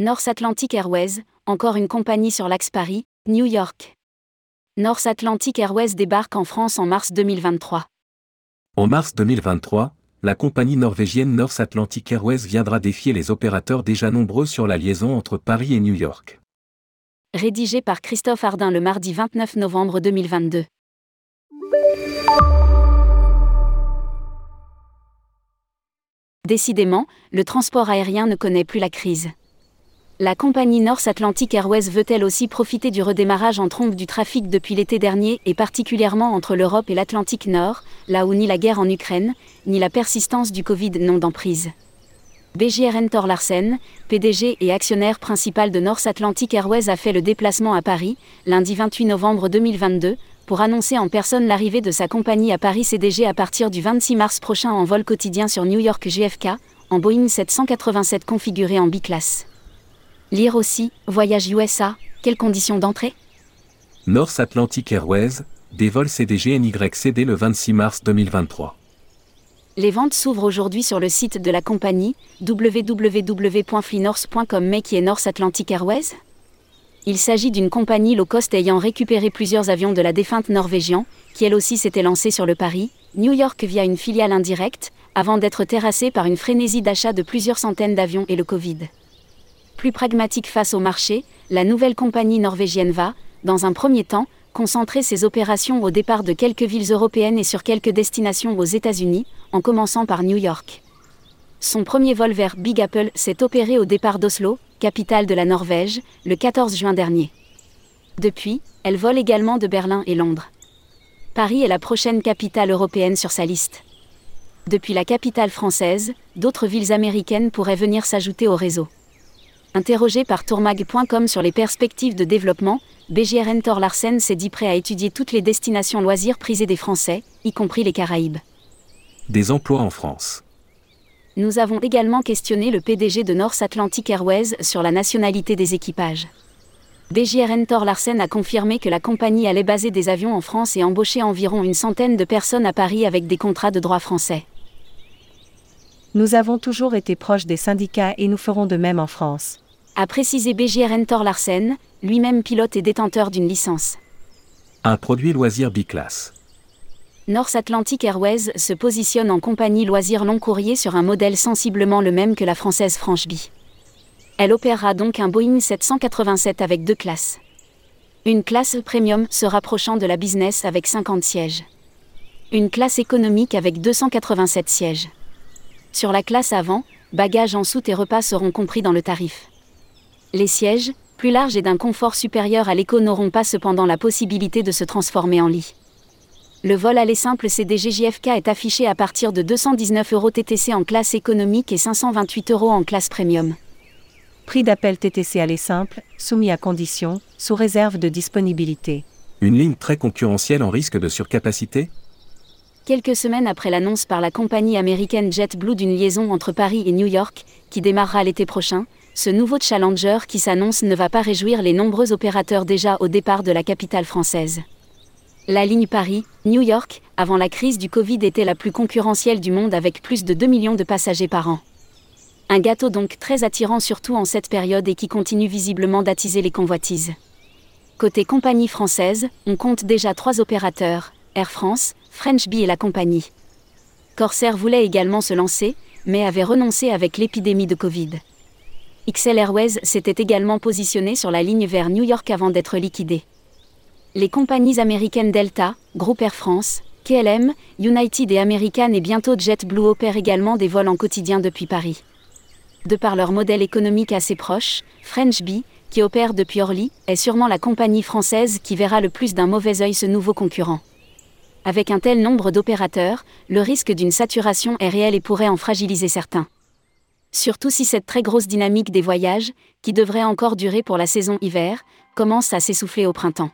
North Atlantic Airways, encore une compagnie sur l'Axe Paris, New York. North Atlantic Airways débarque en France en mars 2023. En mars 2023, la compagnie norvégienne North Atlantic Airways viendra défier les opérateurs déjà nombreux sur la liaison entre Paris et New York. Rédigé par Christophe Ardin le mardi 29 novembre 2022. Décidément, le transport aérien ne connaît plus la crise. La compagnie North Atlantic Airways veut-elle aussi profiter du redémarrage en trompe du trafic depuis l'été dernier et particulièrement entre l'Europe et l'Atlantique Nord, là où ni la guerre en Ukraine, ni la persistance du Covid n'ont d'emprise? BGRN Thor Larsen, PDG et actionnaire principal de North Atlantic Airways a fait le déplacement à Paris, lundi 28 novembre 2022, pour annoncer en personne l'arrivée de sa compagnie à Paris CDG à partir du 26 mars prochain en vol quotidien sur New York JFK, en Boeing 787 configuré en B-class. Lire aussi, Voyage USA, quelles conditions d'entrée? North Atlantic Airways, des vols CDG NYCD le 26 mars 2023. Les ventes s'ouvrent aujourd'hui sur le site de la compagnie, www.flynorth.com mais qui est North Atlantic Airways? Il s'agit d'une compagnie low cost ayant récupéré plusieurs avions de la défunte Norvégian, qui elle aussi s'était lancée sur le Paris, New York via une filiale indirecte, avant d'être terrassée par une frénésie d'achat de plusieurs centaines d'avions et le Covid. Plus pragmatique face au marché, la nouvelle compagnie norvégienne va, dans un premier temps, concentrer ses opérations au départ de quelques villes européennes et sur quelques destinations aux États-Unis, en commençant par New York. Son premier vol vers Big Apple s'est opéré au départ d'Oslo, capitale de la Norvège, le 14 juin dernier. Depuis, elle vole également de Berlin et Londres. Paris est la prochaine capitale européenne sur sa liste. Depuis la capitale française, d'autres villes américaines pourraient venir s'ajouter au réseau. Interrogé par tourmag.com sur les perspectives de développement, BGRN Thor Larsen s'est dit prêt à étudier toutes les destinations loisirs prisées des Français, y compris les Caraïbes. Des emplois en France nous avons également questionné le PDG de North Atlantic Airways sur la nationalité des équipages. BJRN Thor Larsen a confirmé que la compagnie allait baser des avions en France et embaucher environ une centaine de personnes à Paris avec des contrats de droit français. Nous avons toujours été proches des syndicats et nous ferons de même en France. A précisé BJRN Thor Larsen, lui-même pilote et détenteur d'une licence. Un produit loisir B-Class. North Atlantic Airways se positionne en compagnie loisir long courrier sur un modèle sensiblement le même que la française Francheby. Elle opérera donc un Boeing 787 avec deux classes. Une classe premium se rapprochant de la business avec 50 sièges. Une classe économique avec 287 sièges. Sur la classe avant, bagages en soute et repas seront compris dans le tarif. Les sièges, plus larges et d'un confort supérieur à l'éco n'auront pas cependant la possibilité de se transformer en lit. Le vol aller simple CDG-JFK est affiché à partir de 219 euros TTC en classe économique et 528 euros en classe premium. Prix d'appel TTC aller simple, soumis à conditions, sous réserve de disponibilité. Une ligne très concurrentielle en risque de surcapacité? Quelques semaines après l'annonce par la compagnie américaine JetBlue d'une liaison entre Paris et New York, qui démarrera l'été prochain, ce nouveau challenger qui s'annonce ne va pas réjouir les nombreux opérateurs déjà au départ de la capitale française. La ligne Paris-New York, avant la crise du Covid, était la plus concurrentielle du monde avec plus de 2 millions de passagers par an. Un gâteau donc très attirant surtout en cette période et qui continue visiblement d'attiser les convoitises. Côté compagnie française, on compte déjà trois opérateurs, Air France, French Bee et la compagnie. Corsair voulait également se lancer, mais avait renoncé avec l'épidémie de Covid. XL Airways s'était également positionné sur la ligne vers New York avant d'être liquidé. Les compagnies américaines Delta, Groupe Air France, KLM, United et American et bientôt JetBlue opèrent également des vols en quotidien depuis Paris. De par leur modèle économique assez proche, French Bee, qui opère depuis Orly, est sûrement la compagnie française qui verra le plus d'un mauvais œil ce nouveau concurrent. Avec un tel nombre d'opérateurs, le risque d'une saturation est réel et pourrait en fragiliser certains. Surtout si cette très grosse dynamique des voyages, qui devrait encore durer pour la saison hiver, commence à s'essouffler au printemps.